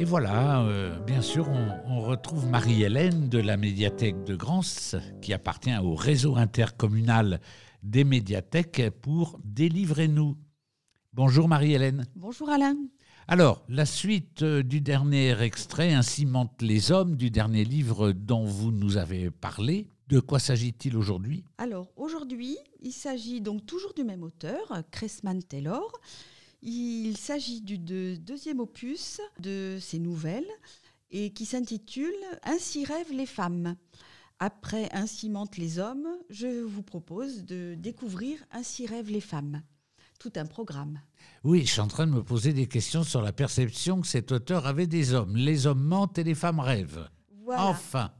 Et voilà, euh, bien sûr, on, on retrouve Marie-Hélène de la médiathèque de Grance, qui appartient au réseau intercommunal des médiathèques pour Délivrez-nous. Bonjour Marie-Hélène. Bonjour Alain. Alors, la suite euh, du dernier extrait, Ainsi mentent les hommes, du dernier livre dont vous nous avez parlé. De quoi s'agit-il aujourd'hui? Alors aujourd'hui, il s'agit donc toujours du même auteur, Cressman Taylor. Il s'agit du de- deuxième opus de ses nouvelles et qui s'intitule Ainsi rêvent les femmes. Après Ainsi mentent les hommes, je vous propose de découvrir Ainsi rêvent les femmes. Tout un programme. Oui, je suis en train de me poser des questions sur la perception que cet auteur avait des hommes. Les hommes mentent et les femmes rêvent. Voilà. Enfin,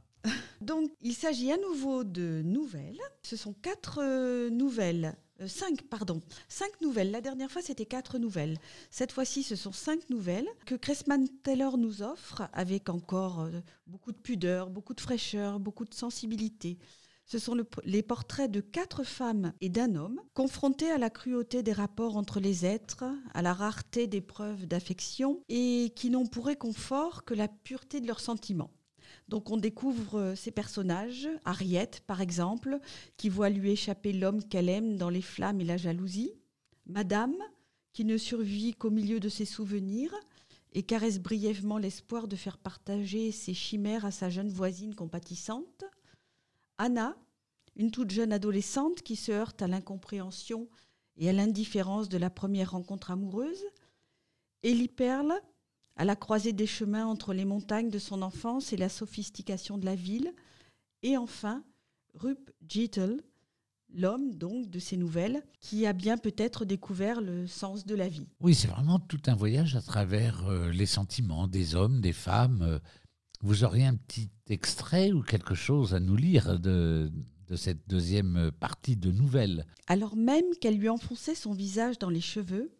Donc, il s'agit à nouveau de nouvelles. Ce sont quatre euh, nouvelles. Euh, cinq, pardon. Cinq nouvelles. La dernière fois, c'était quatre nouvelles. Cette fois-ci, ce sont cinq nouvelles que Cressman Taylor nous offre avec encore euh, beaucoup de pudeur, beaucoup de fraîcheur, beaucoup de sensibilité. Ce sont le- les portraits de quatre femmes et d'un homme confrontés à la cruauté des rapports entre les êtres, à la rareté des preuves d'affection et qui n'ont pour réconfort que la pureté de leurs sentiments. Donc on découvre euh, ces personnages, Harriet par exemple, qui voit lui échapper l'homme qu'elle aime dans les flammes et la jalousie, Madame, qui ne survit qu'au milieu de ses souvenirs et caresse brièvement l'espoir de faire partager ses chimères à sa jeune voisine compatissante, Anna, une toute jeune adolescente qui se heurte à l'incompréhension et à l'indifférence de la première rencontre amoureuse, Ellie Perle, à la croisée des chemins entre les montagnes de son enfance et la sophistication de la ville. Et enfin, Rup Jeetel, l'homme donc de ces nouvelles, qui a bien peut-être découvert le sens de la vie. oui, c'est vraiment tout un voyage à travers euh, les sentiments des hommes, des femmes. Euh, Vous auriez un petit extrait ou quelque chose à nous lire de, de cette deuxième partie de nouvelles? Alors même qu'elle lui enfonçait son visage dans les cheveux,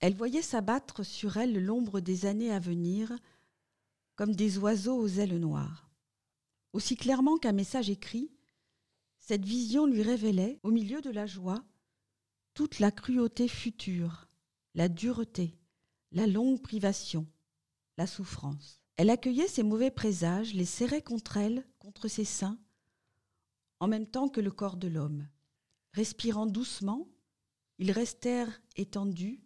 elle voyait s'abattre sur elle l'ombre des années à venir, comme des oiseaux aux ailes noires. Aussi clairement qu'un message écrit, cette vision lui révélait, au milieu de la joie, toute la cruauté future, la dureté, la longue privation, la souffrance. Elle accueillait ces mauvais présages, les serrait contre elle, contre ses seins, en même temps que le corps de l'homme. Respirant doucement, ils restèrent étendus,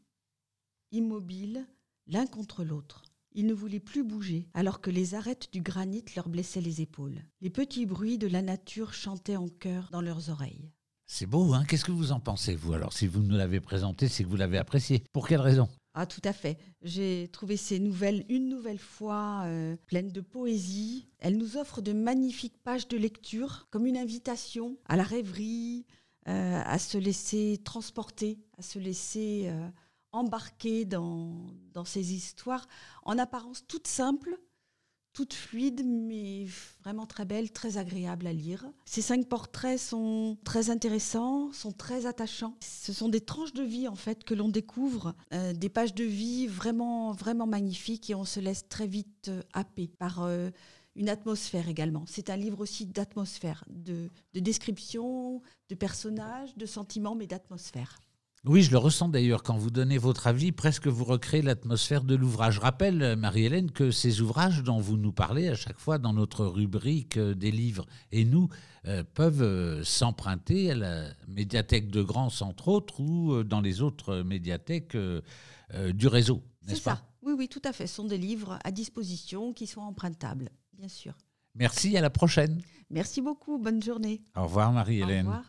immobiles, l'un contre l'autre. Ils ne voulaient plus bouger, alors que les arêtes du granit leur blessaient les épaules. Les petits bruits de la nature chantaient en chœur dans leurs oreilles. C'est beau, hein? Qu'est-ce que vous en pensez, vous? Alors, si vous nous l'avez présenté, c'est que vous l'avez apprécié. Pour quelle raison? Ah, tout à fait. J'ai trouvé ces nouvelles une nouvelle fois euh, pleines de poésie. Elles nous offrent de magnifiques pages de lecture, comme une invitation à la rêverie, euh, à se laisser transporter, à se laisser euh, embarquer dans, dans ces histoires, en apparence toutes simples, toutes fluides, mais vraiment très belles, très agréables à lire. Ces cinq portraits sont très intéressants, sont très attachants. Ce sont des tranches de vie en fait que l'on découvre, euh, des pages de vie vraiment vraiment magnifiques et on se laisse très vite euh, happer par euh, une atmosphère également. C'est un livre aussi d'atmosphère, de, de description, de personnages, de sentiments, mais d'atmosphère. Oui, je le ressens d'ailleurs quand vous donnez votre avis, presque vous recréez l'atmosphère de l'ouvrage. Je rappelle, euh, Marie-Hélène, que ces ouvrages dont vous nous parlez à chaque fois dans notre rubrique euh, des livres et nous euh, peuvent s'emprunter à la médiathèque de Grance, entre autres, ou dans les autres médiathèques euh, euh, du réseau, C'est n'est-ce pas? Ça. Oui, oui, tout à fait. Ce sont des livres à disposition qui sont empruntables, bien sûr. Merci, à la prochaine. Merci beaucoup. Bonne journée. Au revoir, Au Marie-Hélène. revoir.